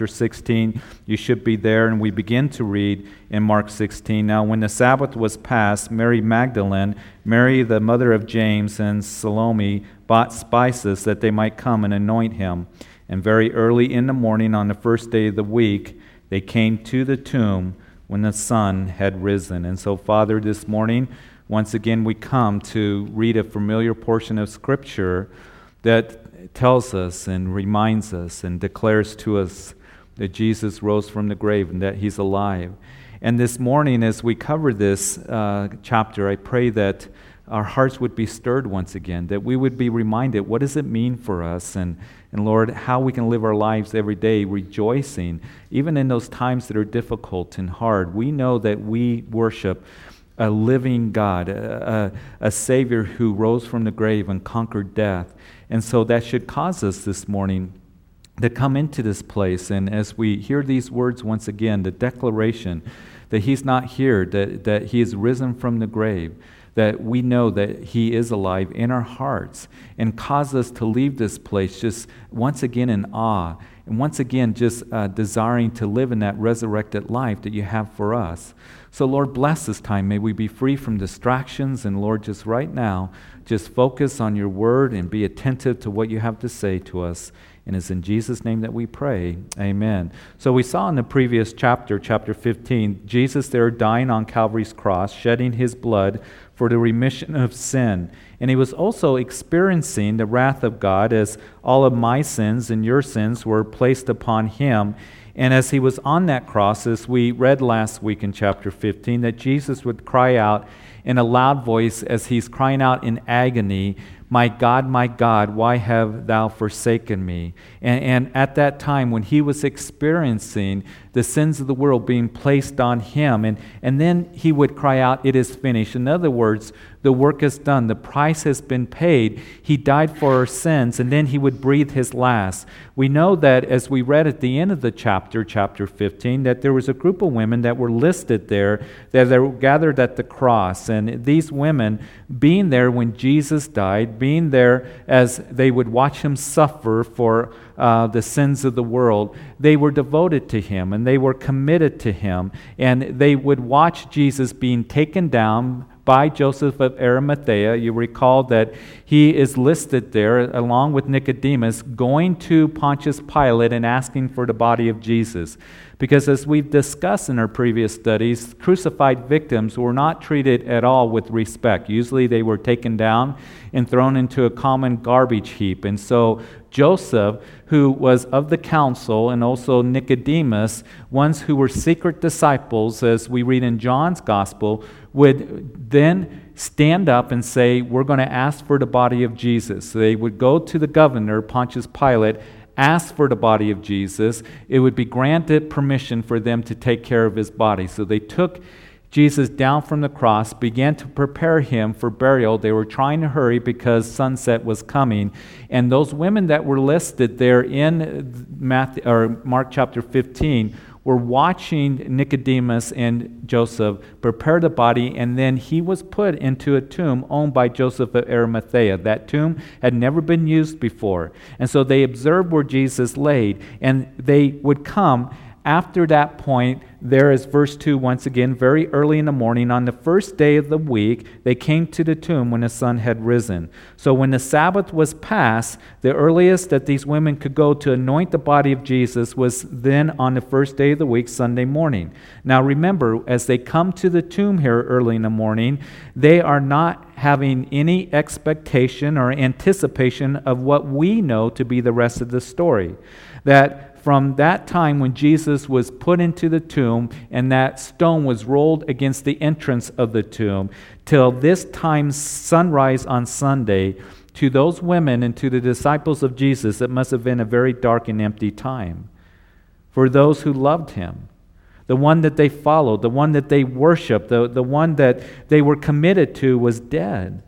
chapter 16. You should be there, and we begin to read in Mark 16. Now, when the Sabbath was past, Mary Magdalene, Mary the mother of James, and Salome bought spices that they might come and anoint him. And very early in the morning on the first day of the week, they came to the tomb when the sun had risen. And so, Father, this morning, once again, we come to read a familiar portion of Scripture that tells us and reminds us and declares to us that Jesus rose from the grave and that he's alive. And this morning, as we cover this uh, chapter, I pray that our hearts would be stirred once again, that we would be reminded what does it mean for us, and, and Lord, how we can live our lives every day rejoicing, even in those times that are difficult and hard. We know that we worship a living God, a, a, a Savior who rose from the grave and conquered death. And so that should cause us this morning to come into this place. And as we hear these words once again, the declaration that He's not here, that, that He is risen from the grave, that we know that He is alive in our hearts, and cause us to leave this place just once again in awe, and once again just uh, desiring to live in that resurrected life that you have for us. So, Lord, bless this time. May we be free from distractions. And, Lord, just right now, just focus on your word and be attentive to what you have to say to us. And it's in Jesus' name that we pray. Amen. So, we saw in the previous chapter, chapter 15, Jesus there dying on Calvary's cross, shedding his blood for the remission of sin. And he was also experiencing the wrath of God as all of my sins and your sins were placed upon him. And as he was on that cross, as we read last week in chapter 15, that Jesus would cry out in a loud voice as he's crying out in agony, My God, my God, why have thou forsaken me? And, and at that time, when he was experiencing the sins of the world being placed on him, and, and then he would cry out, It is finished. In other words, the work is done, the price has been paid. He died for our sins, and then he would breathe his last. We know that as we read at the end of the chapter, chapter 15, that there was a group of women that were listed there that they were gathered at the cross. And these women, being there when Jesus died, being there as they would watch him suffer for uh, the sins of the world, they were devoted to him and they were committed to him. And they would watch Jesus being taken down by Joseph of Arimathea. You recall that he is listed there along with Nicodemus going to Pontius Pilate and asking for the body of Jesus. Because as we've discussed in our previous studies, crucified victims were not treated at all with respect. Usually they were taken down and thrown into a common garbage heap. And so Joseph, who was of the council, and also Nicodemus, ones who were secret disciples, as we read in John's gospel, would then stand up and say, We're going to ask for the body of Jesus. They would go to the governor, Pontius Pilate, ask for the body of Jesus. It would be granted permission for them to take care of his body. So they took Jesus down from the cross, began to prepare him for burial. They were trying to hurry because sunset was coming. And those women that were listed there in Matthew, or Mark chapter 15 were watching Nicodemus and Joseph prepare the body, and then he was put into a tomb owned by Joseph of Arimathea. That tomb had never been used before. And so they observed where Jesus laid, and they would come after that point, there is verse 2 once again, very early in the morning, on the first day of the week, they came to the tomb when the sun had risen. So when the Sabbath was past, the earliest that these women could go to anoint the body of Jesus was then on the first day of the week, Sunday morning. Now remember, as they come to the tomb here early in the morning, they are not having any expectation or anticipation of what we know to be the rest of the story. That from that time when Jesus was put into the tomb and that stone was rolled against the entrance of the tomb till this time sunrise on Sunday, to those women and to the disciples of Jesus, it must have been a very dark and empty time. For those who loved him, the one that they followed, the one that they worshiped, the, the one that they were committed to was dead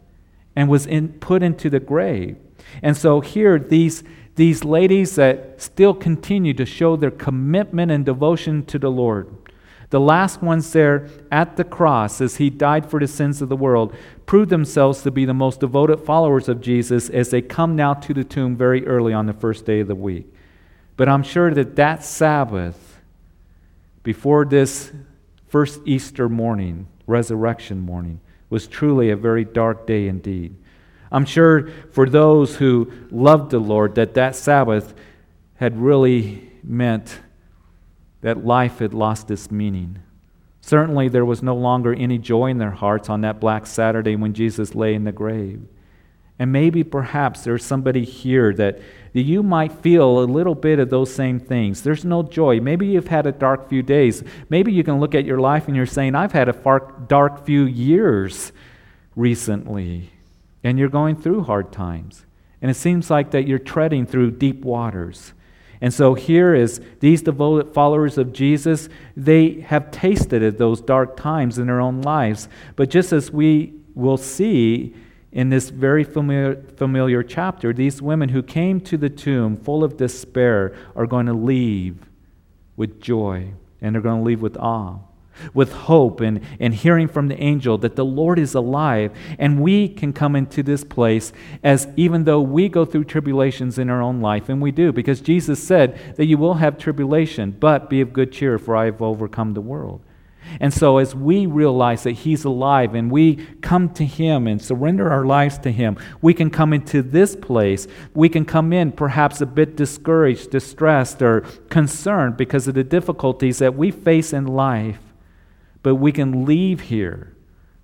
and was in, put into the grave. And so here, these these ladies that still continue to show their commitment and devotion to the Lord. The last ones there at the cross, as he died for the sins of the world, prove themselves to be the most devoted followers of Jesus as they come now to the tomb very early on the first day of the week. But I'm sure that that Sabbath, before this first Easter morning, resurrection morning, was truly a very dark day indeed. I'm sure for those who loved the Lord that that Sabbath had really meant that life had lost its meaning. Certainly, there was no longer any joy in their hearts on that Black Saturday when Jesus lay in the grave. And maybe, perhaps, there's somebody here that, that you might feel a little bit of those same things. There's no joy. Maybe you've had a dark few days. Maybe you can look at your life and you're saying, I've had a far, dark few years recently and you're going through hard times. And it seems like that you're treading through deep waters. And so here is these devoted followers of Jesus, they have tasted of those dark times in their own lives. But just as we will see in this very familiar, familiar chapter, these women who came to the tomb full of despair are going to leave with joy and they're going to leave with awe with hope and, and hearing from the angel that the Lord is alive. And we can come into this place as even though we go through tribulations in our own life, and we do, because Jesus said that you will have tribulation, but be of good cheer, for I have overcome the world. And so, as we realize that He's alive and we come to Him and surrender our lives to Him, we can come into this place. We can come in perhaps a bit discouraged, distressed, or concerned because of the difficulties that we face in life. But we can leave here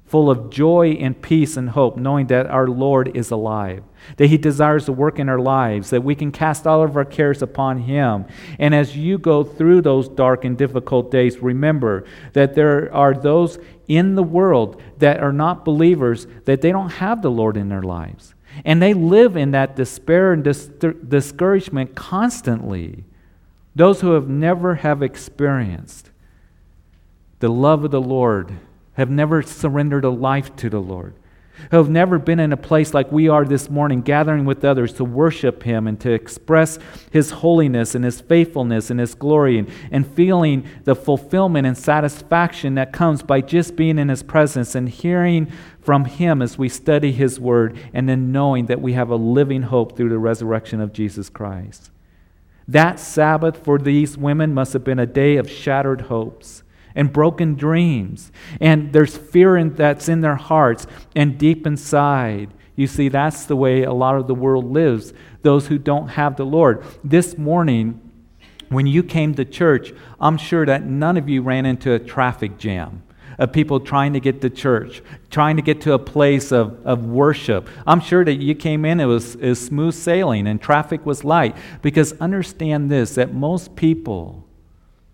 full of joy and peace and hope, knowing that our Lord is alive, that He desires to work in our lives, that we can cast all of our cares upon Him. And as you go through those dark and difficult days, remember that there are those in the world that are not believers, that they don't have the Lord in their lives. And they live in that despair and dis- discouragement constantly. Those who have never have experienced the love of the Lord, have never surrendered a life to the Lord, who have never been in a place like we are this morning, gathering with others to worship Him and to express His holiness and His faithfulness and His glory, and, and feeling the fulfillment and satisfaction that comes by just being in His presence and hearing from Him as we study His Word, and then knowing that we have a living hope through the resurrection of Jesus Christ. That Sabbath for these women must have been a day of shattered hopes and broken dreams. And there's fear in, that's in their hearts and deep inside. You see, that's the way a lot of the world lives, those who don't have the Lord. This morning, when you came to church, I'm sure that none of you ran into a traffic jam of people trying to get to church, trying to get to a place of, of worship. I'm sure that you came in, it was, it was smooth sailing and traffic was light. Because understand this that most people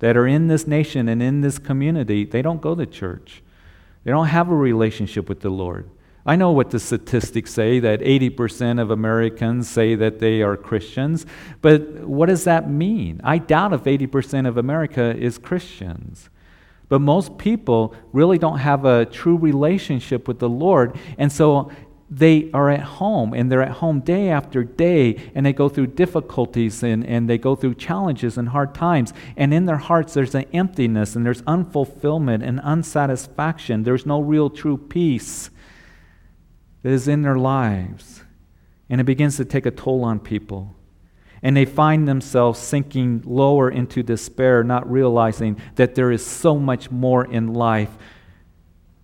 that are in this nation and in this community, they don't go to church. They don't have a relationship with the Lord. I know what the statistics say that 80% of Americans say that they are Christians, but what does that mean? I doubt if 80% of America is Christians. But most people really don't have a true relationship with the Lord. And so they are at home and they're at home day after day and they go through difficulties and, and they go through challenges and hard times. And in their hearts, there's an emptiness and there's unfulfillment and unsatisfaction. There's no real true peace that is in their lives. And it begins to take a toll on people. And they find themselves sinking lower into despair, not realizing that there is so much more in life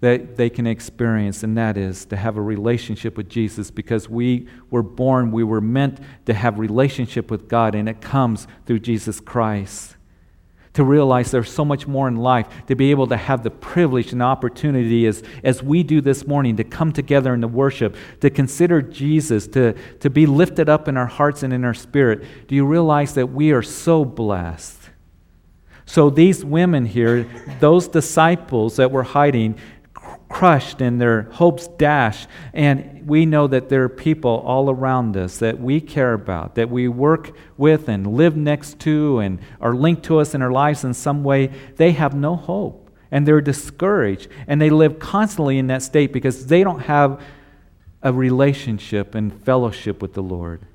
that they can experience, and that is to have a relationship with Jesus because we were born, we were meant to have relationship with God, and it comes through Jesus Christ. To realize there's so much more in life, to be able to have the privilege and opportunity as, as we do this morning to come together in the worship, to consider Jesus, to, to be lifted up in our hearts and in our spirit. Do you realize that we are so blessed? So, these women here, those disciples that were hiding, crushed and their hopes dashed. And we know that there are people all around us that we care about, that we work with and live next to and are linked to us in our lives in some way. They have no hope and they're discouraged and they live constantly in that state because they don't have a relationship and fellowship with the Lord.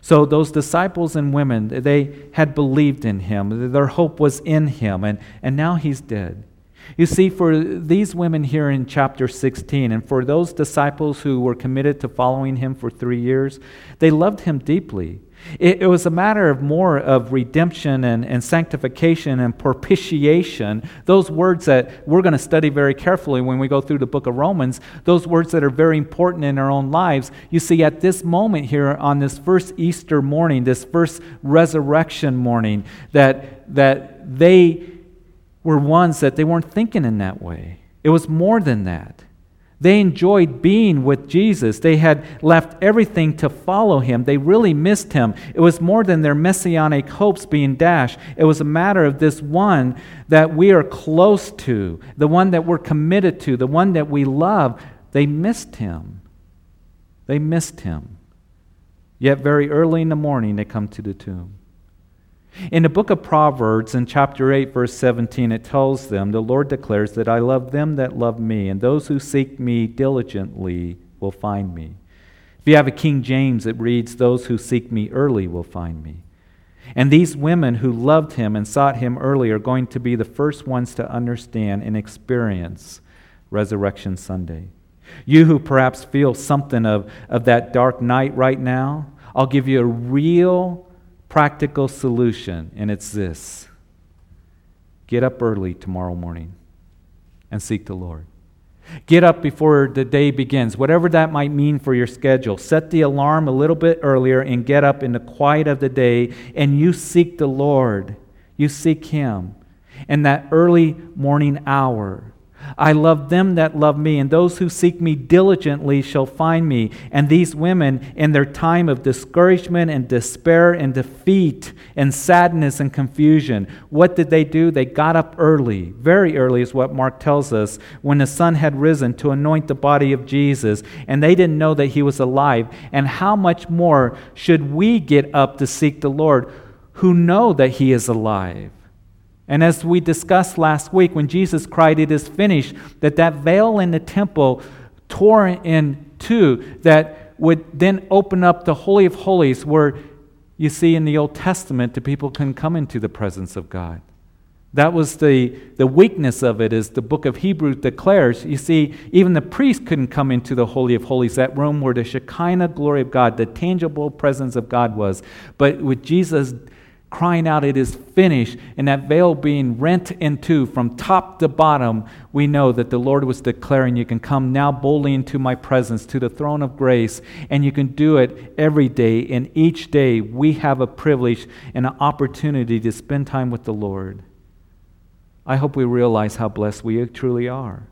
So those disciples and women, they had believed in him. Their hope was in him, and, and now he's dead. You see, for these women here in chapter 16, and for those disciples who were committed to following him for three years, they loved him deeply. It, it, was a matter of more of redemption and, and sanctification and propitiation. Those words that we're going to study very carefully when we go through the book of Romans, those words that are very important in our own lives. You see, at this moment here on this first Easter morning, this first resurrection morning, that, that they were ones that they weren't thinking in that way. It was more than that. They enjoyed being with Jesus. They had left everything to follow him. They really missed him. It was more than their messianic hopes being dashed. It was a matter of this one that we are close to, the one that we're committed to, the one that we love. They missed him. They missed him. Yet, very early in the morning, they come to the tomb. In the book of Proverbs, in chapter 8, verse 17, it tells them, The Lord declares that I love them that love me, and those who seek me diligently will find me. If you have a King James, it reads, Those who seek me early will find me. And these women who loved him and sought him early are going to be the first ones to understand and experience Resurrection Sunday. You who perhaps feel something of, of that dark night right now, I'll give you a real practical solution, and it's this get up early tomorrow morning and seek the Lord. Get up before the day begins, whatever that might mean for your schedule. Set the alarm a little bit earlier and get up in the quiet of the day, and you seek the Lord. You seek Him. In that early morning hour, I love them that love me, and those who seek me diligently shall find me. And these women, in their time of discouragement and despair and defeat and sadness and confusion, what did they do? They got up early, very early is what Mark tells us, when the sun had risen to anoint the body of Jesus, and they didn't know that he was alive. And how much more should we get up to seek the Lord who know that he is alive? And as we discussed last week, when Jesus cried, It is finished, that that veil in the temple tore in two, that would then open up the Holy of Holies, where you see in the Old Testament, the people can come into the presence of God. That was the, the weakness of it, as the book of Hebrews declares. You see, even the priest couldn't come into the Holy of Holies, that room where the Shekinah glory of God, the tangible presence of God was. But with Jesus crying out, It is finished, and that veil being rent in two from top to bottom, we know that the Lord was declaring, You can come now boldly into my presence, to the throne of grace, and you can do it every day. And each day we have a privilege and an opportunity to spend time with the Lord. I hope we realize how blessed we truly are.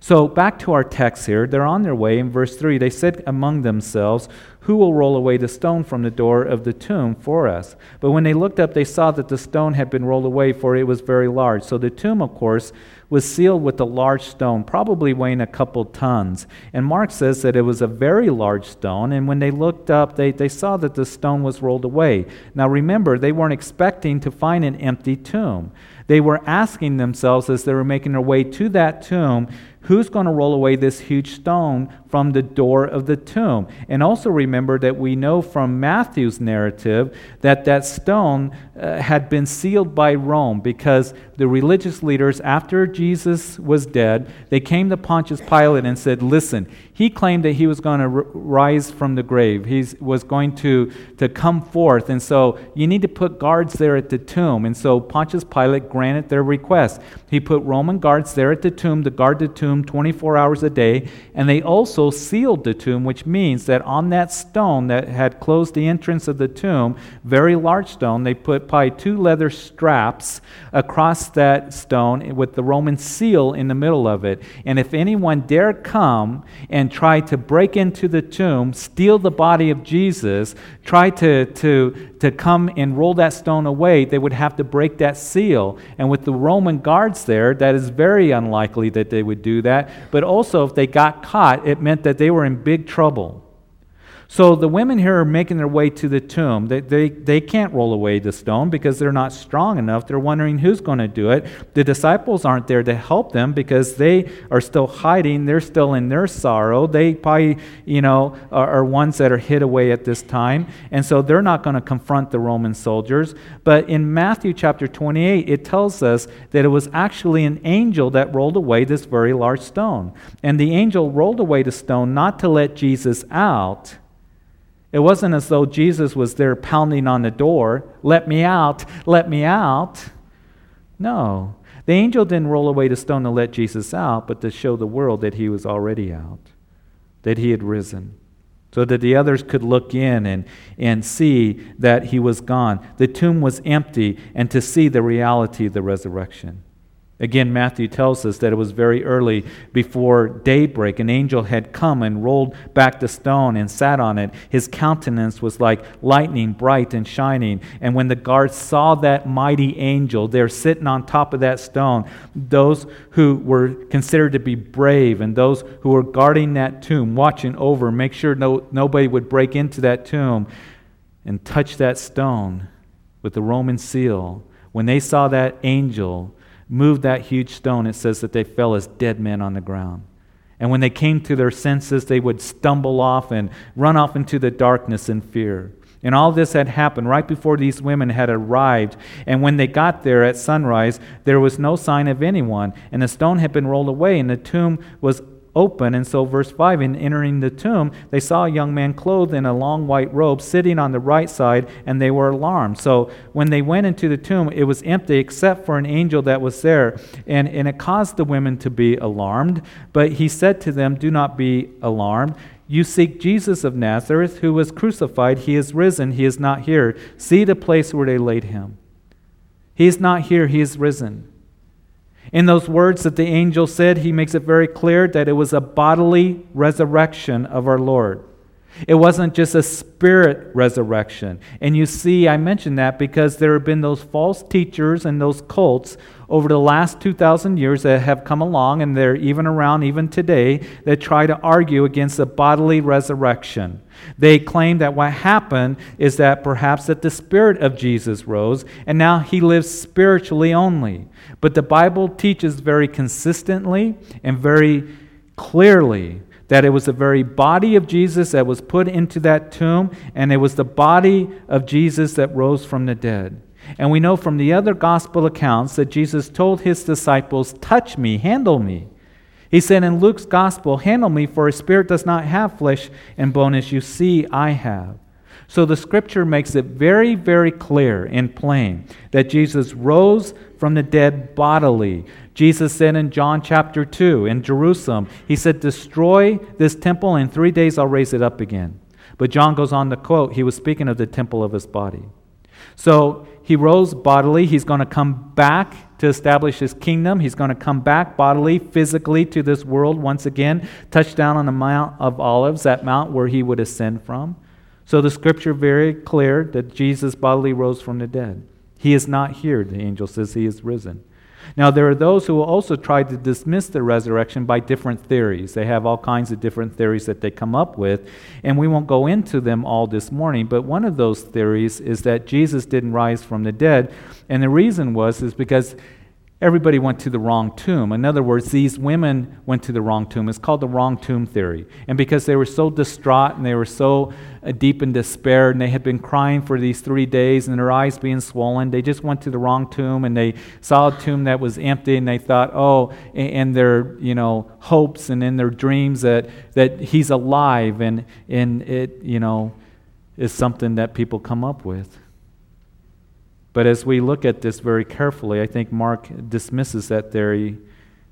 So, back to our text here. They're on their way. In verse 3, they said among themselves, Who will roll away the stone from the door of the tomb for us? But when they looked up, they saw that the stone had been rolled away, for it was very large. So, the tomb, of course, was sealed with a large stone, probably weighing a couple tons. And Mark says that it was a very large stone. And when they looked up, they, they saw that the stone was rolled away. Now, remember, they weren't expecting to find an empty tomb. They were asking themselves as they were making their way to that tomb, who's going to roll away this huge stone from the door of the tomb? And also remember that we know from Matthew's narrative that that stone uh, had been sealed by Rome because the religious leaders, after Jesus was dead, they came to Pontius Pilate and said, Listen, he claimed that he was going to r- rise from the grave. He was going to, to come forth. And so you need to put guards there at the tomb. And so Pontius Pilate granted their request. He put Roman guards there at the tomb to guard the tomb 24 hours a day. And they also sealed the tomb, which means that on that stone that had closed the entrance of the tomb, very large stone, they put probably two leather straps across that stone with the Roman seal in the middle of it. And if anyone dare come and try to break into the tomb, steal the body of Jesus, try to, to, to come and roll that stone away, they would have to break that seal. And with the Roman guards there, that is very unlikely that they would do that. But also, if they got caught, it meant that they were in big trouble. So the women here are making their way to the tomb. They, they, they can't roll away the stone because they're not strong enough. They're wondering who's going to do it. The disciples aren't there to help them because they are still hiding. They're still in their sorrow. They probably, you know, are, are ones that are hid away at this time. And so they're not going to confront the Roman soldiers. But in Matthew chapter 28, it tells us that it was actually an angel that rolled away this very large stone. And the angel rolled away the stone not to let Jesus out It wasn't as though Jesus was there pounding on the door, let me out, let me out. No. The angel didn't roll away the stone to let Jesus out, but to show the world that he was already out, that he had risen, so that the others could look in and, and see that he was gone. The tomb was empty, and to see the reality of the resurrection. Again, Matthew tells us that it was very early before daybreak. An angel had come and rolled back the stone and sat on it. His countenance was like lightning, bright and shining. And when the guards saw that mighty angel there sitting on top of that stone, those who were considered to be brave and those who were guarding that tomb, watching over, make sure no, nobody would break into that tomb and touch that stone with the Roman seal, when they saw that angel, moved that huge stone, it says that they fell as dead men on the ground. And when they came to their senses, they would stumble off and run off into the darkness in fear. And all this had happened right before these women had arrived. And when they got there at sunrise, there was no sign of anyone. And the stone had been rolled away, and the tomb was open. And so, verse 5 in entering the tomb, they saw a young man clothed in a long white robe sitting on the right side, and they were alarmed. So, when they went into the tomb, it was empty except for an angel that was there. And, and it caused the women to be alarmed. But he said to them, Do not be alarmed. You seek Jesus of Nazareth, who was crucified. He is risen. He is not here. See the place where they laid him. He is not here. He is risen. In those words that the angel said, he makes it very clear that it was a bodily resurrection of our Lord. It wasn't just a spirit resurrection. And you see, I mention that because there have been those false teachers and those cults over the last 2,000 years that have come along, and they're even around even today, that try to argue against a bodily resurrection. They claim that what happened is that perhaps that the spirit of Jesus rose, and now he lives spiritually only. But the Bible teaches very consistently and very clearly that it was the very body of Jesus that was put into that tomb, and it was the body of Jesus that rose from the dead. And we know from the other gospel accounts that Jesus told his disciples, Touch me, handle me. He said in Luke's gospel, Handle me, for a spirit does not have flesh and bone as you see I have. So the scripture makes it very, very clear and plain that Jesus rose from the dead bodily. Jesus said in John chapter 2 in Jerusalem, He said, Destroy this temple, and in three days I'll raise it up again. But John goes on to quote, He was speaking of the temple of his body. So he rose bodily. He's going to come back to establish his kingdom. He's going to come back bodily, physically to this world once again, touch down on the Mount of Olives, that mount where he would ascend from. So the scripture very clear that Jesus bodily rose from the dead. He is not here, the angel says he is risen. Now, there are those who also try to dismiss the resurrection by different theories. They have all kinds of different theories that they come up with, and we won't go into them all this morning. But one of those theories is that Jesus didn't rise from the dead, and the reason was is because everybody went to the wrong tomb. In other words, these women went to the wrong tomb. It's called the wrong tomb theory. And because they were so distraught and they were so uh, deep in despair and they had been crying for these three days and their eyes being swollen, they just went to the wrong tomb and they saw a tomb that was empty and they thought, oh, in their you know hopes and in their dreams that that he's alive and and it you know is something that people come up with. But as we look at this very carefully, I think Mark dismisses that theory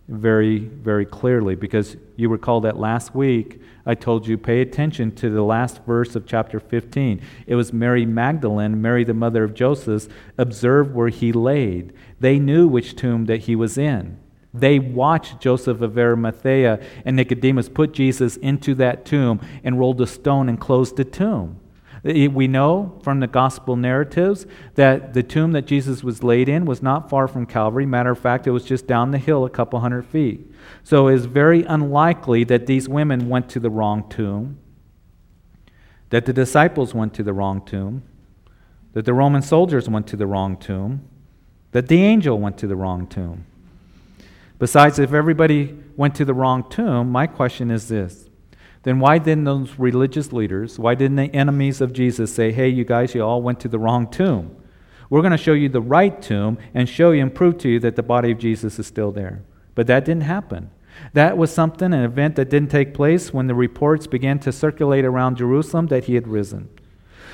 very, very clearly because you recall that last week I told you pay attention to the last verse of chapter 15. It was Mary Magdalene, Mary the mother of Joseph, observed where he laid. They knew which tomb that he was in. They watched Joseph of Arimathea and Nicodemus put Jesus into that tomb and rolled a stone and closed the tomb. We know from the gospel narratives that the tomb that Jesus was laid in was not far from Calvary. Matter of fact, it was just down the hill a couple hundred feet. So it is very unlikely that these women went to the wrong tomb, that the disciples went to the wrong tomb, that the Roman soldiers went to the wrong tomb, that the angel went to the wrong tomb. Besides, if everybody went to the wrong tomb, my question is this then why didn't those religious leaders, why didn't the enemies of Jesus say, hey, you guys, you all went to the wrong tomb? We're going to show you the right tomb and show you and prove to you that the body of Jesus is still there. But that didn't happen. That was something, an event that didn't take place when the reports began to circulate around Jerusalem that he had risen.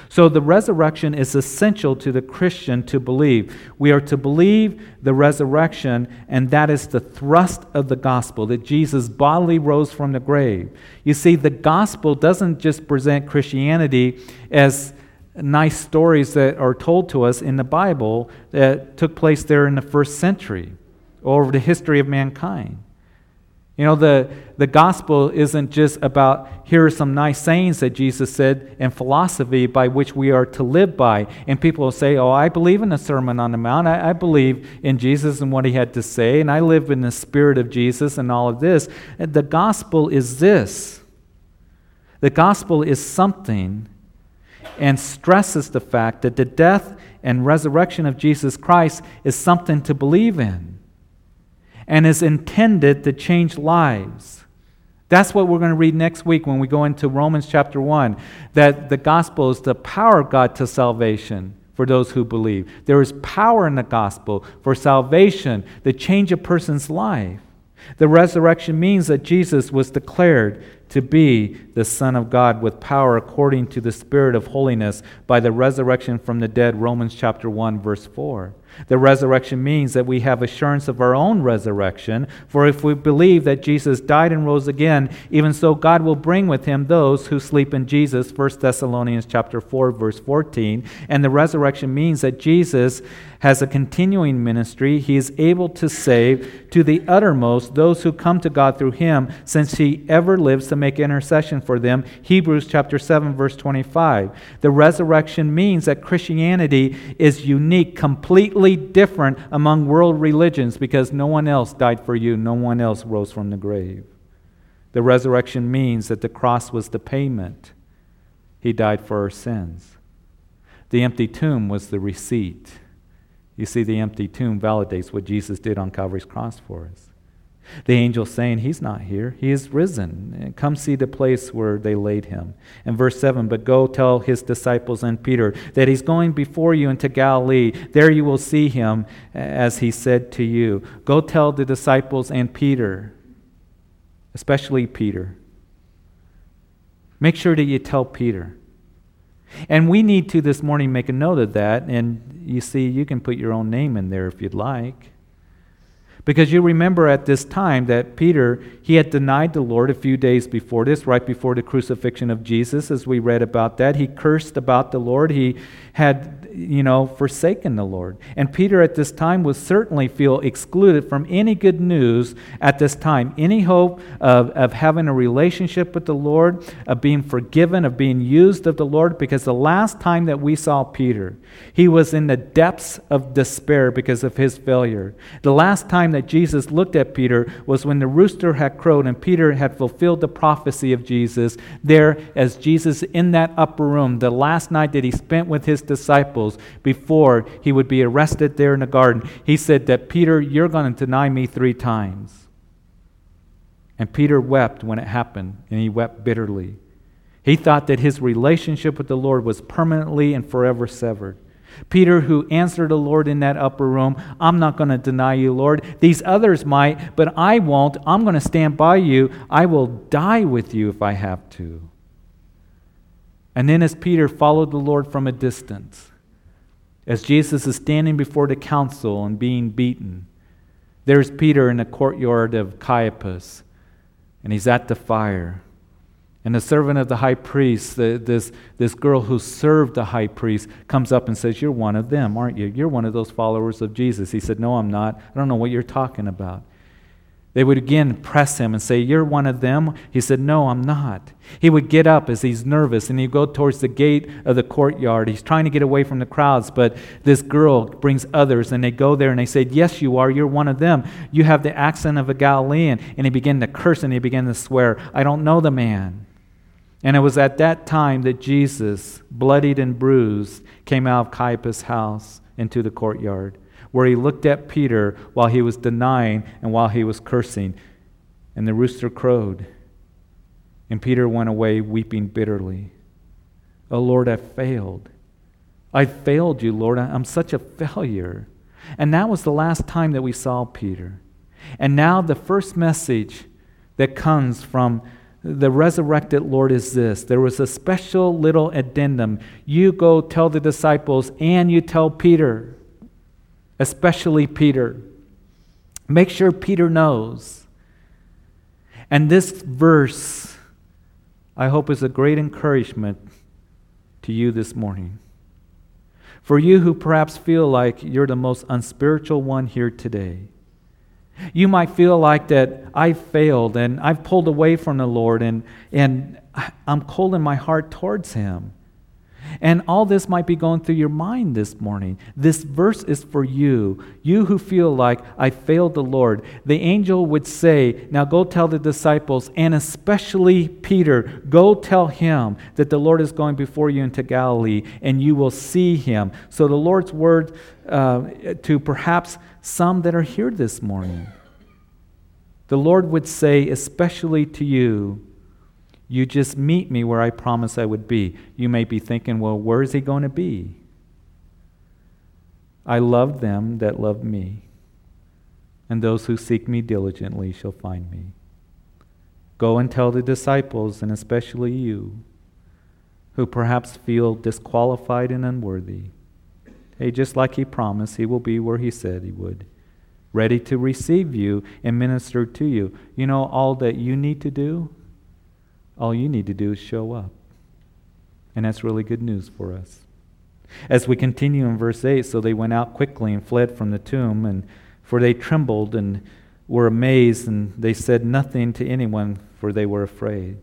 So the resurrection is essential to the Christian to believe. We are to believe the resurrection, and that is the thrust of the gospel that Jesus bodily rose from the grave. You see, the gospel doesn't just present Christianity as nice stories that are told to us in the Bible that took place there in the first century over the history of mankind. You know, the, the gospel isn't just about here are some nice sayings that Jesus said and philosophy by which we are to live by. And people will say, Oh, I believe in the Sermon on the Mount. I, I believe in Jesus and what he had to say, and I live in the spirit of Jesus and all of this. The gospel is this the gospel is something and stresses the fact that the death and resurrection of Jesus Christ is something to believe in and is intended to change lives. That's what we're going to read next week when we go into Romans chapter 1 that the gospel is the power of God to salvation for those who believe. There is power in the gospel for salvation, the change a person's life. The resurrection means that Jesus was declared to be the Son of God with power according to the Spirit of holiness by the resurrection from the dead, Romans chapter 1, verse 4. The resurrection means that we have assurance of our own resurrection, for if we believe that Jesus died and rose again, even so God will bring with him those who sleep in Jesus, 1 Thessalonians chapter 4 verse 14. And the resurrection means that Jesus has a continuing ministry. He is able to save to the uttermost those who come to God through him, since he ever lives to make intercession for them. Hebrews chapter 7 verse 25. The resurrection means that Christianity is unique, completely different among world religions because no one else died for you, no one else rose from the grave. The resurrection means that the cross was the payment. He died for our sins. The empty tomb was the receipt. You see, the empty tomb validates what Jesus did on Calvary's cross for us. The angel saying, He's not here. He is risen. Come see the place where they laid him. And verse 7 But go tell his disciples and Peter that he's going before you into Galilee. There you will see him as he said to you. Go tell the disciples and Peter, especially Peter. Make sure that you tell Peter. And we need to this morning make a note of that. And you see, you can put your own name in there if you'd like. Because you remember at this time that Peter, he had denied the Lord a few days before this, right before the crucifixion of Jesus, as we read about that. He cursed about the Lord. He had, you know, forsaken the Lord. And Peter at this time would certainly feel excluded from any good news at this time. Any hope of, of having a relationship with the Lord, of being forgiven, of being used of the Lord, because the last time that we saw Peter, he was in the depths of despair because of his failure. The last time that Jesus looked at Peter was when the rooster had crowed and Peter had fulfilled the prophecy of Jesus there as Jesus in that upper room, the last night that he spent with his disciples before he would be arrested there in the garden. He said that, Peter, you're going to deny me three times. And Peter wept when it happened, and he wept bitterly. He thought that his relationship with the Lord was permanently and forever severed. Peter, who answered the Lord in that upper room, I'm not going to deny you, Lord. These others might, but I won't. I'm going to stand by you. I will die with you if I have to. And then, as Peter followed the Lord from a distance, as Jesus is standing before the council and being beaten, there's Peter in the courtyard of Caiaphas, and he's at the fire. And the servant of the high priest, the, this, this girl who served the high priest, comes up and says, You're one of them, aren't you? You're one of those followers of Jesus. He said, No, I'm not. I don't know what you're talking about. They would again press him and say, You're one of them? He said, No, I'm not. He would get up as he's nervous and he'd go towards the gate of the courtyard. He's trying to get away from the crowds, but this girl brings others and they go there and they say, Yes, you are. You're one of them. You have the accent of a Galilean. And he began to curse and he began to swear, I don't know the man. And it was at that time that Jesus, bloodied and bruised, came out of Caiaphas' house into the courtyard, where he looked at Peter while he was denying and while he was cursing. And the rooster crowed. And Peter went away weeping bitterly. Oh, Lord, I failed. I failed you, Lord. I'm such a failure. And that was the last time that we saw Peter. And now the first message that comes from the resurrected Lord is this. There was a special little addendum. You go tell the disciples and you tell Peter, especially Peter. Make sure Peter knows. And this verse, I hope, is a great encouragement to you this morning. For you who perhaps feel like you're the most unspiritual one here today, you might feel like that I've failed and I've pulled away from the Lord and, and I'm cold in my heart towards Him. And all this might be going through your mind this morning. This verse is for you, you who feel like I failed the Lord. The angel would say, Now go tell the disciples, and especially Peter, go tell him that the Lord is going before you into Galilee, and you will see him. So the Lord's word uh, to perhaps some that are here this morning. The Lord would say, especially to you, you just meet me where I promised I would be. You may be thinking, well, where is he going to be? I love them that love me, and those who seek me diligently shall find me. Go and tell the disciples, and especially you, who perhaps feel disqualified and unworthy. Hey, just like he promised, he will be where he said he would, ready to receive you and minister to you. You know, all that you need to do all you need to do is show up. And that's really good news for us. As we continue in verse 8, so they went out quickly and fled from the tomb, and for they trembled and were amazed, and they said nothing to anyone, for they were afraid.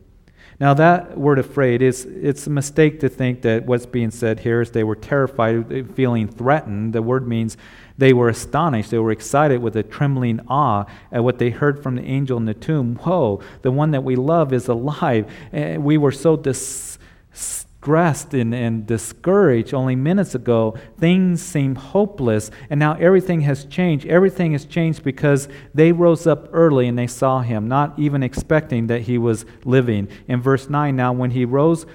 Now, that word afraid is it's a mistake to think that what's being said here is they were terrified, feeling threatened. The word means they were astonished. They were excited with a trembling awe at what they heard from the angel in the tomb. Whoa, the one that we love is alive. And we were so distressed and, and discouraged only minutes ago. Things seemed hopeless, and now everything has changed. Everything has changed because they rose up early and they saw him, not even expecting that he was living. In verse 9, now when he rose,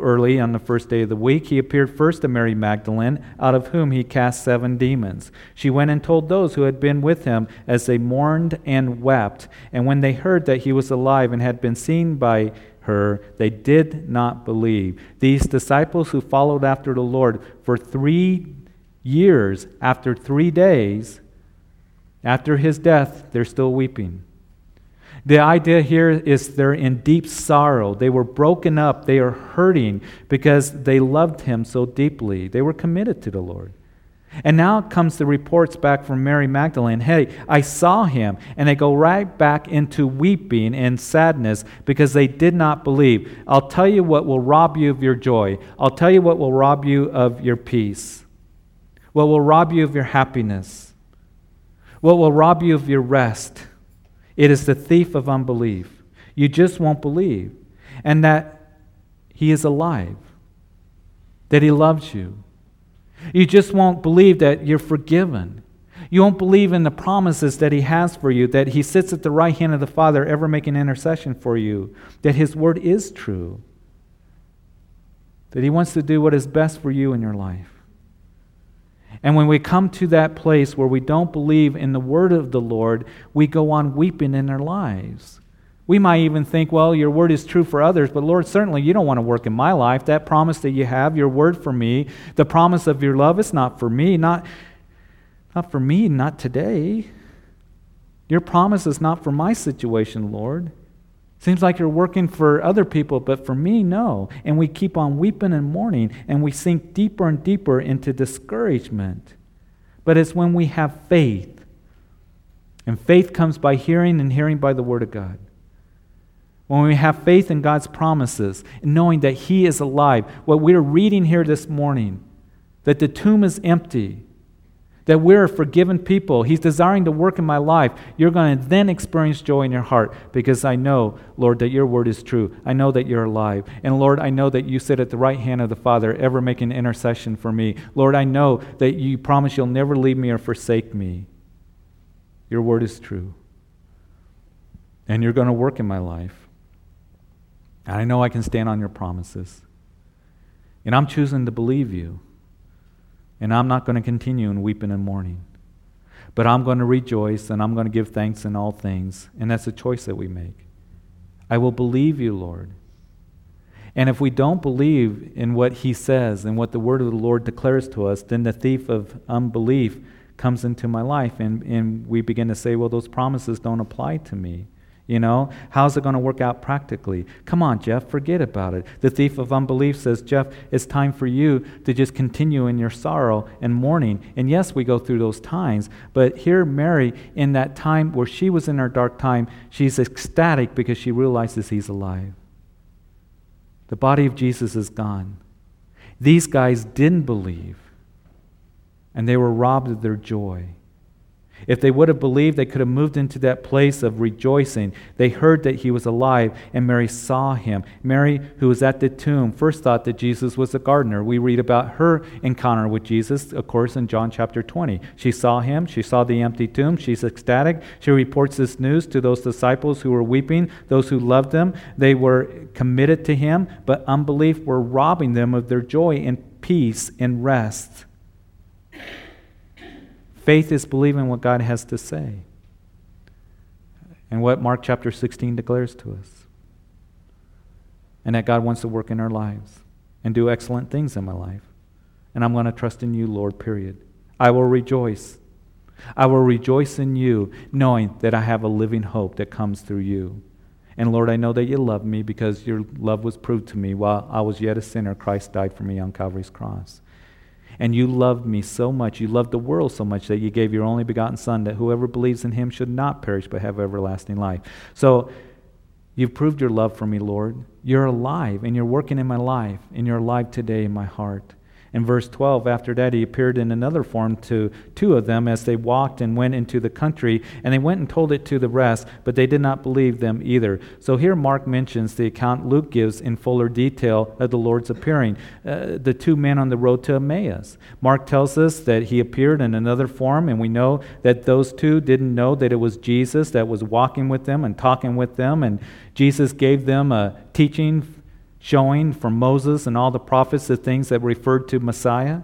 early on the first day of the week, he appeared first to Mary Magdalene, out of whom he cast seven demons. She went and told those who had been with him as they mourned and wept. And when they heard that he was alive and had been seen by her, they did not believe. These disciples who followed after the Lord for three years, after three days, after his death, they're still weeping. The idea here is they're in deep sorrow. They were broken up. They are hurting because they loved him so deeply. They were committed to the Lord. And now comes the reports back from Mary Magdalene hey, I saw him. And they go right back into weeping and sadness because they did not believe. I'll tell you what will rob you of your joy. I'll tell you what will rob you of your peace. What will rob you of your happiness. What will rob you of your rest it is the thief of unbelief. You just won't believe. And that he is alive, that he loves you. You just won't believe that you're forgiven. You won't believe in the promises that he has for you, that he sits at the right hand of the Father, ever making intercession for you, that his word is true, that he wants to do what is best for you in your life. And when we come to that place where we don't believe in the word of the Lord, we go on weeping in our lives. We might even think, well, your word is true for others, but Lord, certainly you don't want to work in my life. That promise that you have, your word for me, the promise of your love, it's not for me, not, not for me, not today. Your promise is not for my situation, Lord. Seems like you're working for other people, but for me, no. And we keep on weeping and mourning, and we sink deeper and deeper into discouragement. But it's when we have faith. And faith comes by hearing, and hearing by the Word of God. When we have faith in God's promises, and knowing that He is alive, what we're reading here this morning, that the tomb is empty, that we're a forgiven people. He's desiring to work in my life. You're going to then experience joy in your heart because I know, Lord, that your word is true. I know that you're alive. And Lord, I know that you sit at the right hand of the Father, ever making intercession for me. Lord, I know that you promise you'll never leave me or forsake me. Your word is true. And you're going to work in my life. And I know I can stand on your promises. And I'm choosing to believe you. And I'm not going to continue in weeping and mourning. But I'm going to rejoice and I'm going to give thanks in all things. And that's a choice that we make. I will believe you, Lord. And if we don't believe in what he says and what the word of the Lord declares to us, then the thief of unbelief comes into my life and, and we begin to say, well, those promises don't apply to me. You know, how's it going to work out practically? Come on, Jeff, forget about it. The thief of unbelief says, Jeff, it's time for you to just continue in your sorrow and mourning. And yes, we go through those times, but here, Mary, in that time where she was in her dark time, she's ecstatic because she realizes he's alive. The body of Jesus is gone. These guys didn't believe, and they were robbed of their joy. If they would have believed, they could have moved into that place of rejoicing. They heard that he was alive, and Mary saw him. Mary, who was at the tomb, first thought that Jesus was a gardener. We read about her encounter with Jesus, of course, in John chapter 20. She saw him, she saw the empty tomb, she's ecstatic. She reports this news to those disciples who were weeping, those who loved him. They were committed to him, but unbelief were robbing them of their joy and peace and rest. Faith is believing what God has to say and what Mark chapter 16 declares to us. And that God wants to work in our lives and do excellent things in my life. And I'm going to trust in you, Lord, period. I will rejoice. I will rejoice in you, knowing that I have a living hope that comes through you. And Lord, I know that you love me because your love was proved to me while I was yet a sinner. Christ died for me on Calvary's cross. And you loved me so much, you loved the world so much that you gave your only begotten Son, that whoever believes in him should not perish but have everlasting life. So you've proved your love for me, Lord. You're alive, and you're working in my life, and you're alive today in my heart. In verse 12, after that, he appeared in another form to two of them as they walked and went into the country, and they went and told it to the rest, but they did not believe them either. So here Mark mentions the account Luke gives in fuller detail of the Lord's appearing, uh, the two men on the road to Emmaus. Mark tells us that he appeared in another form, and we know that those two didn't know that it was Jesus that was walking with them and talking with them, and Jesus gave them a teaching showing from Moses and all the prophets the things that referred to Messiah.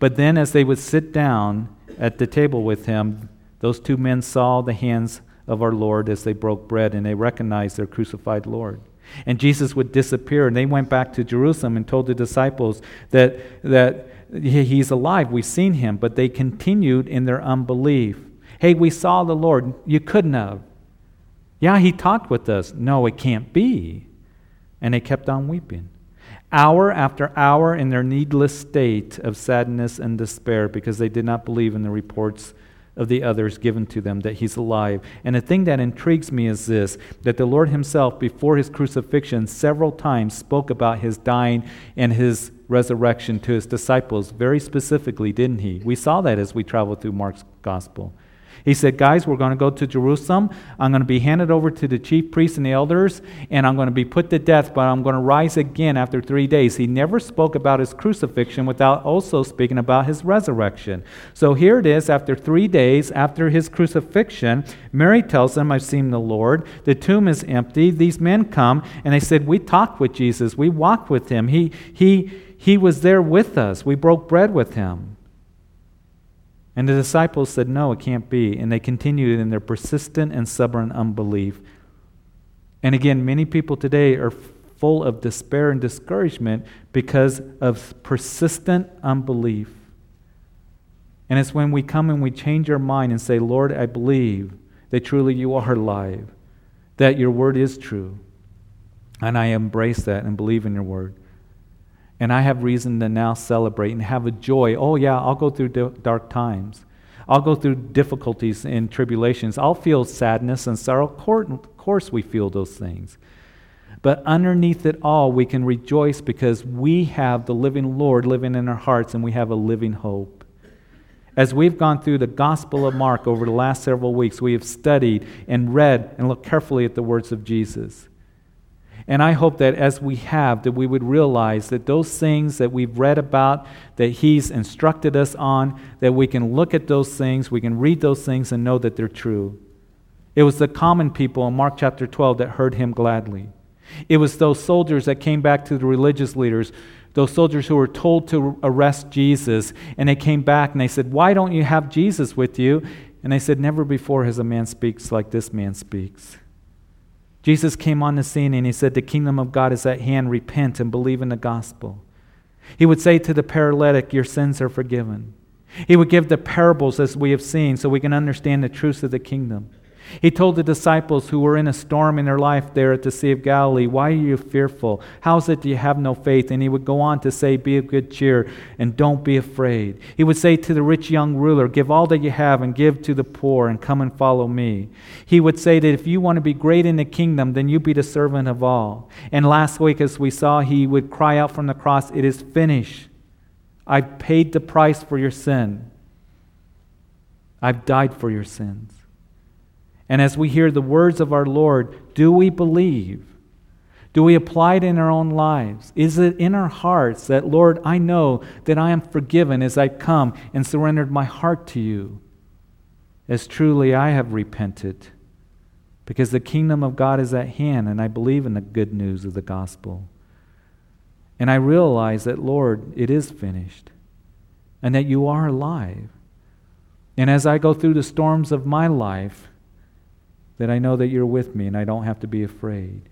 But then, as they would sit down at the table with him, those two men saw the hands of our Lord as they broke bread and they recognized their crucified Lord. And Jesus would disappear, and they went back to Jerusalem and told the disciples that, that he's alive. We've seen him, but they continued in their unbelief. Hey, we saw the Lord. You couldn't have. Yeah, he talked with us. No, it can't be and they kept on weeping. Hour after hour in their needless state of sadness and despair because they did not believe in the reports of the others given to them that he's alive. And the thing that intrigues me is this that the Lord himself, before his crucifixion, several times spoke about his dying and his resurrection to his disciples, very specifically, didn't he? We saw that as we traveled through Mark's gospel. He said, Guys, we're going to go to Jerusalem. I'm going to be handed over to the chief priests and the elders, and I'm going to be put to death, but I'm going to rise again after three days. He never spoke about his crucifixion without also speaking about his resurrection. So here it is, after three days after his crucifixion, Mary tells them, I've seen the Lord. The tomb is empty. These men come, and they said, We talked with Jesus. We walked with him. He, he, he was there with us. We broke bread with him. And the disciples said, No, it can't be. And they continued in their persistent and stubborn unbelief. And again, many people today are full of despair and discouragement because of persistent unbelief. And it's when we come and we change our mind and say, Lord, I believe that truly you are alive, that your word is true. And I embrace that and believe in your word. And I have reason to now celebrate and have a joy. Oh, yeah, I'll go through dark times. I'll go through difficulties and tribulations. I'll feel sadness and sorrow. Of course, we feel those things. But underneath it all, we can rejoice because we have the living Lord living in our hearts and we have a living hope. As we've gone through the Gospel of Mark over the last several weeks, we have studied and read and looked carefully at the words of Jesus. And I hope that as we have, that we would realize that those things that we've read about, that He's instructed us on, that we can look at those things, we can read those things and know that they're true. It was the common people in Mark chapter 12 that heard Him gladly. It was those soldiers that came back to the religious leaders, those soldiers who were told to arrest Jesus, and they came back and they said, Why don't you have Jesus with you? And they said, Never before has a man speaks like this man speaks. Jesus came on the scene and he said, The kingdom of God is at hand. Repent and believe in the gospel. He would say to the paralytic, Your sins are forgiven. He would give the parables as we have seen so we can understand the truths of the kingdom. He told the disciples who were in a storm in their life there at the Sea of Galilee, Why are you fearful? How is it you have no faith? And he would go on to say, Be of good cheer and don't be afraid. He would say to the rich young ruler, Give all that you have and give to the poor and come and follow me. He would say that if you want to be great in the kingdom, then you be the servant of all. And last week, as we saw, he would cry out from the cross, It is finished. I've paid the price for your sin. I've died for your sins. And as we hear the words of our Lord, do we believe? Do we apply it in our own lives? Is it in our hearts that, Lord, I know that I am forgiven as I come and surrendered my heart to you? As truly I have repented, because the kingdom of God is at hand, and I believe in the good news of the gospel. And I realize that, Lord, it is finished, and that you are alive. And as I go through the storms of my life, that I know that you're with me and I don't have to be afraid.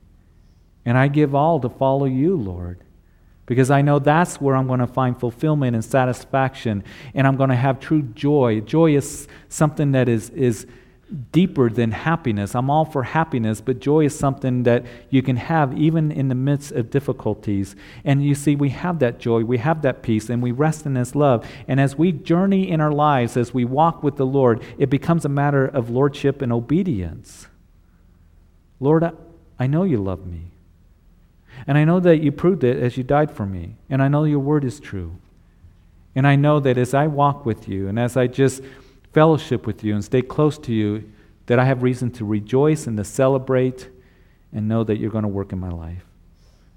And I give all to follow you, Lord, because I know that's where I'm going to find fulfillment and satisfaction, and I'm going to have true joy. Joy is something that is, is deeper than happiness. I'm all for happiness, but joy is something that you can have even in the midst of difficulties. And you see, we have that joy, we have that peace, and we rest in His love. And as we journey in our lives, as we walk with the Lord, it becomes a matter of lordship and obedience. Lord, I know you love me. And I know that you proved it as you died for me. And I know your word is true. And I know that as I walk with you and as I just fellowship with you and stay close to you, that I have reason to rejoice and to celebrate and know that you're going to work in my life.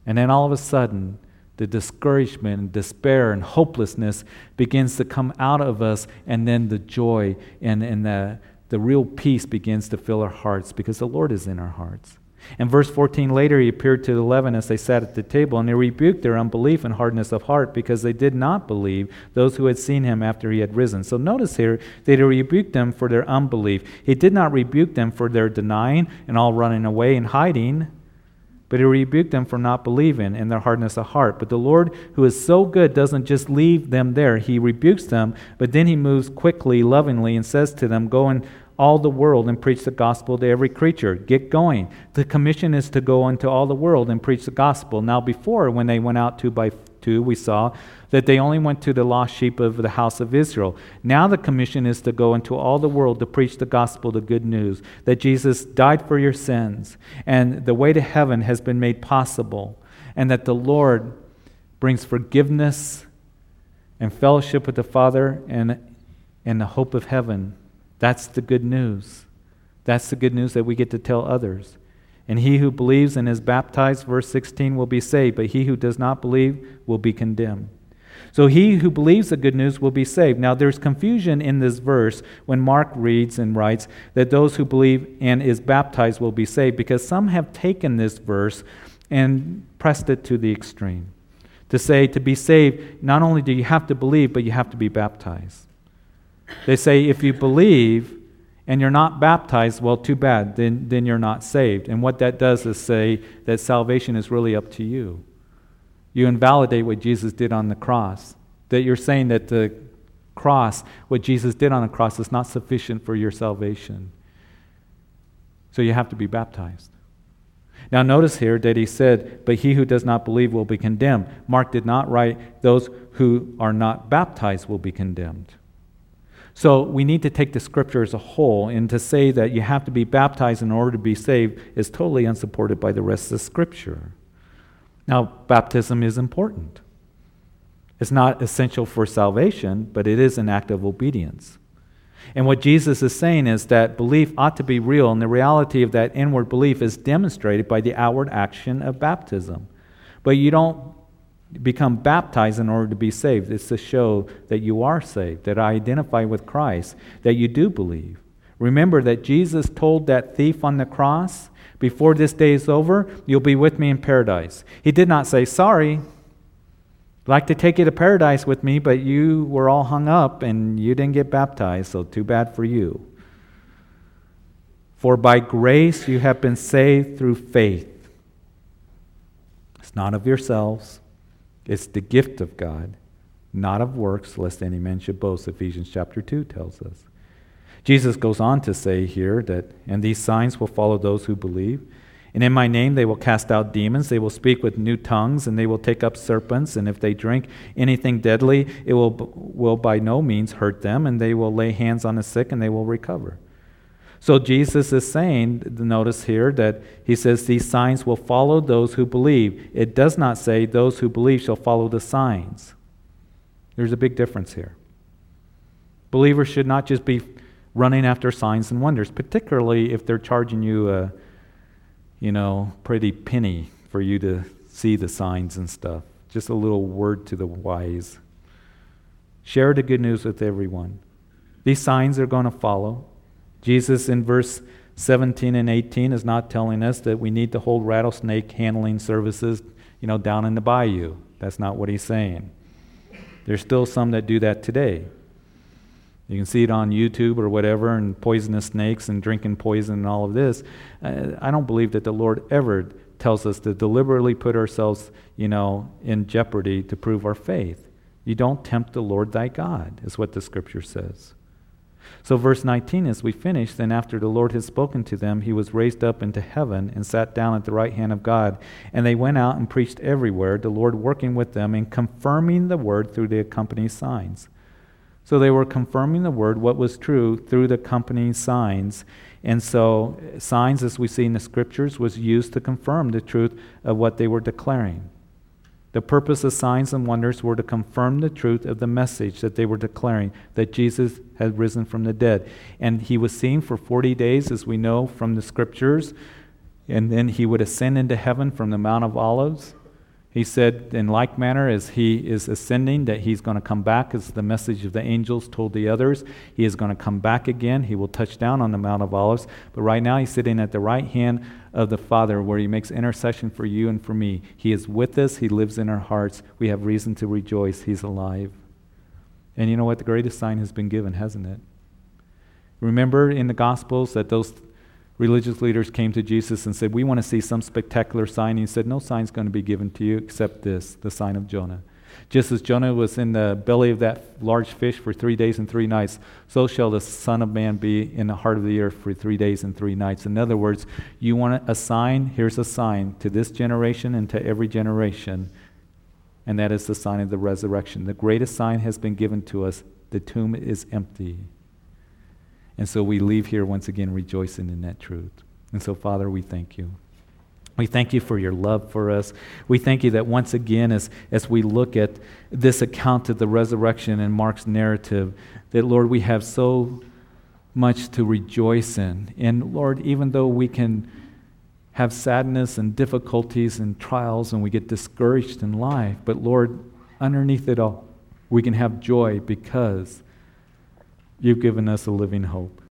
And then all of a sudden, the discouragement and despair and hopelessness begins to come out of us, and then the joy and, and the, the real peace begins to fill our hearts because the Lord is in our hearts. In verse 14, later he appeared to the eleven as they sat at the table, and he rebuked their unbelief and hardness of heart because they did not believe those who had seen him after he had risen. So notice here that he rebuked them for their unbelief. He did not rebuke them for their denying and all running away and hiding, but he rebuked them for not believing and their hardness of heart. But the Lord, who is so good, doesn't just leave them there. He rebukes them, but then he moves quickly, lovingly, and says to them, Go and all the world and preach the gospel to every creature. Get going. The commission is to go into all the world and preach the gospel. Now, before, when they went out two by two, we saw that they only went to the lost sheep of the house of Israel. Now, the commission is to go into all the world to preach the gospel, the good news, that Jesus died for your sins, and the way to heaven has been made possible, and that the Lord brings forgiveness and fellowship with the Father and, and the hope of heaven that's the good news. That's the good news that we get to tell others. And he who believes and is baptized, verse 16, will be saved, but he who does not believe will be condemned. So he who believes the good news will be saved. Now there's confusion in this verse when Mark reads and writes that those who believe and is baptized will be saved because some have taken this verse and pressed it to the extreme. To say to be saved, not only do you have to believe, but you have to be baptized. They say if you believe and you're not baptized, well, too bad, then, then you're not saved. And what that does is say that salvation is really up to you. You invalidate what Jesus did on the cross. That you're saying that the cross, what Jesus did on the cross, is not sufficient for your salvation. So you have to be baptized. Now, notice here that he said, But he who does not believe will be condemned. Mark did not write, Those who are not baptized will be condemned. So we need to take the scripture as a whole, and to say that you have to be baptized in order to be saved is totally unsupported by the rest of the scripture. Now, baptism is important. It's not essential for salvation, but it is an act of obedience. And what Jesus is saying is that belief ought to be real, and the reality of that inward belief is demonstrated by the outward action of baptism. But you don't become baptized in order to be saved. It's to show that you are saved, that I identify with Christ, that you do believe. Remember that Jesus told that thief on the cross, Before this day is over, you'll be with me in paradise. He did not say, Sorry, I'd like to take you to paradise with me, but you were all hung up and you didn't get baptized, so too bad for you. For by grace you have been saved through faith. It's not of yourselves, it's the gift of God, not of works, lest any man should boast, Ephesians chapter 2 tells us. Jesus goes on to say here that, and these signs will follow those who believe. And in my name they will cast out demons, they will speak with new tongues, and they will take up serpents, and if they drink anything deadly, it will, will by no means hurt them, and they will lay hands on the sick, and they will recover. So Jesus is saying, notice here, that he says these signs will follow those who believe. It does not say those who believe shall follow the signs. There's a big difference here. Believers should not just be running after signs and wonders, particularly if they're charging you a, you know, pretty penny for you to see the signs and stuff. Just a little word to the wise. Share the good news with everyone. These signs are going to follow. Jesus in verse 17 and 18 is not telling us that we need to hold rattlesnake handling services, you know, down in the bayou. That's not what he's saying. There's still some that do that today. You can see it on YouTube or whatever, and poisonous snakes and drinking poison and all of this. Uh, I don't believe that the Lord ever tells us to deliberately put ourselves, you know, in jeopardy to prove our faith. You don't tempt the Lord thy God, is what the scripture says. So, verse 19, as we finish, then after the Lord had spoken to them, he was raised up into heaven and sat down at the right hand of God. And they went out and preached everywhere, the Lord working with them and confirming the word through the accompanying signs. So they were confirming the word, what was true, through the accompanying signs. And so, signs, as we see in the scriptures, was used to confirm the truth of what they were declaring. The purpose of signs and wonders were to confirm the truth of the message that they were declaring that Jesus had risen from the dead. And he was seen for 40 days, as we know from the scriptures. And then he would ascend into heaven from the Mount of Olives. He said, in like manner, as he is ascending, that he's going to come back, as the message of the angels told the others. He is going to come back again. He will touch down on the Mount of Olives. But right now, he's sitting at the right hand of the Father, where he makes intercession for you and for me. He is with us, he lives in our hearts. We have reason to rejoice. He's alive. And you know what? The greatest sign has been given, hasn't it? Remember in the Gospels that those religious leaders came to Jesus and said, We want to see some spectacular sign. And He said, No sign's going to be given to you except this, the sign of Jonah. Just as Jonah was in the belly of that large fish for three days and three nights, so shall the Son of Man be in the heart of the earth for three days and three nights. In other words, you want a sign? Here's a sign to this generation and to every generation, and that is the sign of the resurrection. The greatest sign has been given to us the tomb is empty. And so we leave here once again rejoicing in that truth. And so, Father, we thank you. We thank you for your love for us. We thank you that once again, as, as we look at this account of the resurrection and Mark's narrative, that, Lord, we have so much to rejoice in. And, Lord, even though we can have sadness and difficulties and trials and we get discouraged in life, but, Lord, underneath it all, we can have joy because You've given us a living hope.